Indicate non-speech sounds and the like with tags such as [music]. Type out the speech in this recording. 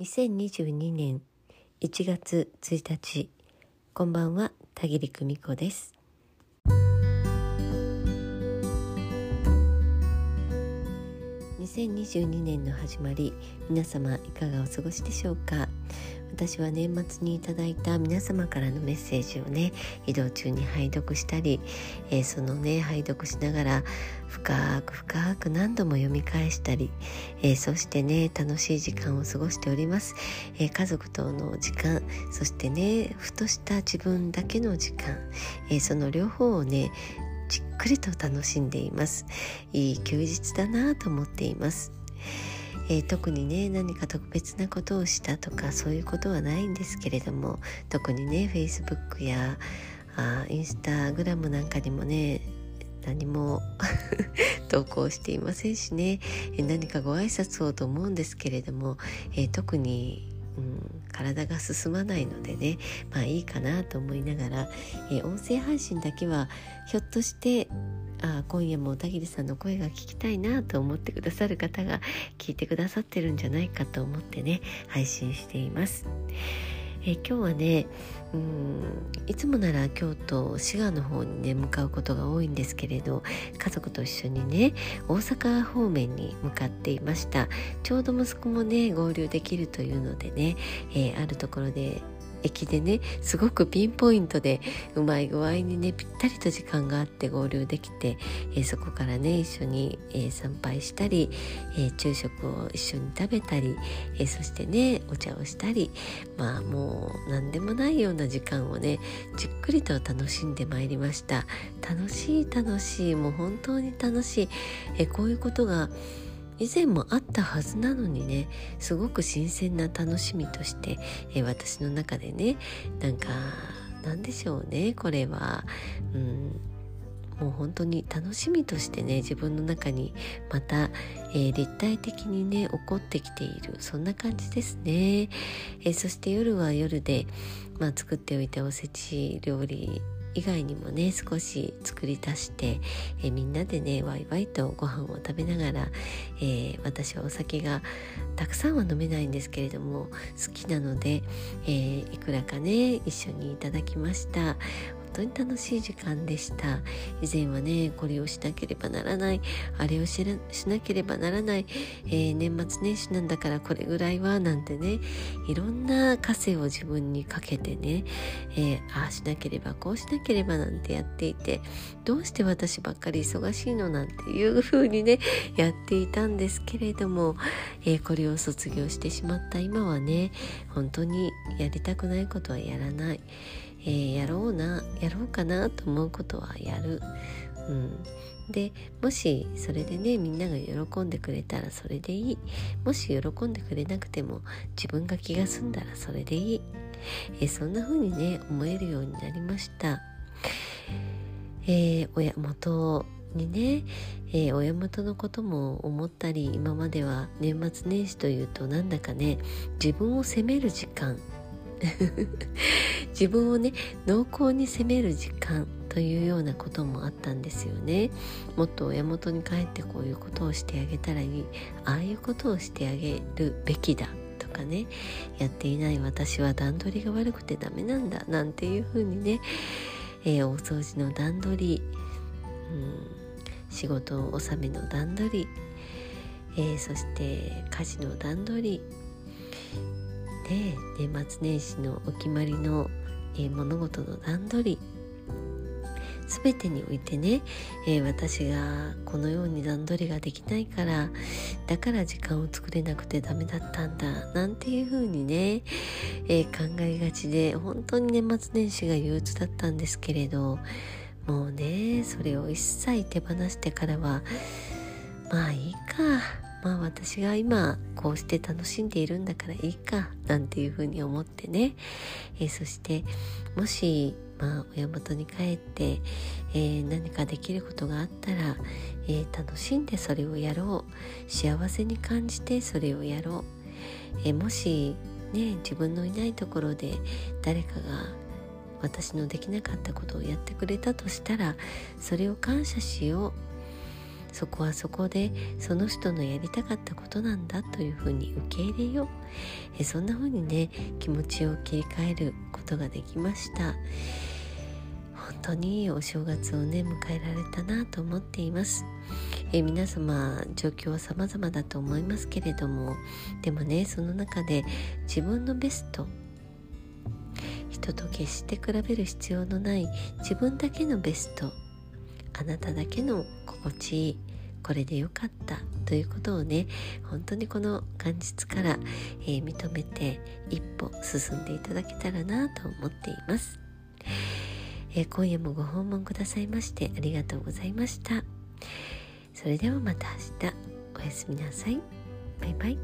2022年1月1日こんばんは田切久美子です。2022年の始まり皆様いかがお過ごしでしょうか？私は年末にいただいた皆様からのメッセージをね移動中に拝読したり、えー、そのね拝読しながら深く深く何度も読み返したり、えー、そしてね楽しい時間を過ごしております、えー、家族との時間そしてねふとした自分だけの時間、えその両方をねじっくりと楽しんでいます。いい休日だなと思っています。えー、特にね何か特別なことをしたとかそういうことはないんですけれども特にね Facebook やあインスタグラムなんかにもね何も [laughs] 投稿していませんしね、え何かご挨拶をと思うんですけれども、えー、特に、体が進まないのでねまあいいかなと思いながら、えー、音声配信だけはひょっとしてあ今夜も小田切さんの声が聞きたいなと思ってくださる方が聞いてくださってるんじゃないかと思ってね配信しています。え今日はねうんいつもなら京都滋賀の方にね向かうことが多いんですけれど家族と一緒にね大阪方面に向かっていました。ちょうど息子もね合流できるというのでね、えー、あるところで駅でねすごくピンポイントでうまい具合にねぴったりと時間があって合流できて、えー、そこからね一緒に、えー、参拝したり、えー、昼食を一緒に食べたり、えそしてねお茶をしたりまあもう何でもないような時間をねじっくりと楽しんでまいりました。楽しい楽しいもう本当に楽しい、えこういうことが以前もあったはずなのにねすごく新鮮な楽しみとして、えー、私の中でねなんかなんでしょうねこれは、うん、もう本当に楽しみとしてね自分の中にまた、えー、立体的にね起こってきている。そんな感じですね、えー、そして夜は夜で、まあ、作っておいたおせち料理以外にもね少し作り足して、えみんなでねワイワイとご飯を食べながら、えー、私はお酒がたくさんは飲めないんですけれども好きなので、えー、いくらかね一緒にいただきました。当に楽しい時間でした。以前はねこれをしなければならない。あれをしなければならない、えー、年末年始なんだからこれぐらいはなんてねいろんな枷を自分にかけてね、えー、ああしなければこうしなければなんてやっていてどうして私ばっかり忙しいのなんていう風にねやっていたんですけれども、えー、これを卒業してしまった今はね本当にやりたくないことはやらない。えー、やろうな。やろうかなと思うことはやる、うん、でもしそれでねみんなが喜んでくれたらそれでいい。もし喜んでくれなくても自分が気が済んだらそれでいい、え、そんな風にね思えるようになりました、えー、親元にね、えー、親元のことも思ったり今までは年末年始というとなんだかね自分を責める時間。[laughs] 自分をね濃厚に責める時間というようなこともあったんですよね。もっと親元に帰ってこういうことをしてあげたらいい。ああいうことをしてあげるべきだとかね。やっていない。私は段取りが悪くてダメなんだ。なんていうふうにね、えー、お掃除の段取り、うん、仕事納めの段取り、えー、そして家事の段取り。で年末年始のお決まりの、えー、物事の段取り。全てにおいてね、えー、私がこのように段取りができないからだから時間を作れなくてダメだったんだなんていう風にね、えー、考えがちで本当に年末年始が憂鬱だったんですけれどもうねそれを一切手放してからはまあいいか。まあ私が今こうして楽しんでいるんだからいいかなんていうふうに思ってね、えー、そしてもしまあ親元に帰って、えー、何かできることがあったら、えー、楽しんでそれをやろう。幸せに感じてそれをやろう、えもしね自分のいないところで誰かが私のできなかったことをやってくれたとしたらそれを感謝しよう。そこはそこでその人のやりたかったことなんだというふうに受け入れよう。えそんなふうにね気持ちを切り替えることができました。本当にお正月をね迎えられたなと思っています。え皆様状況は様々だと思いますけれどもでもねその中で自分のベスト人と決して比べる必要のない自分だけのベストあなただけの心地いいこれでよかった。ということをね本当にこの元日から、えー、認めて一歩進んでいただけたらなと思っています、えー、今夜もご訪問くださいましてありがとうございました。それではまた明日。おやすみなさい。バイバイ。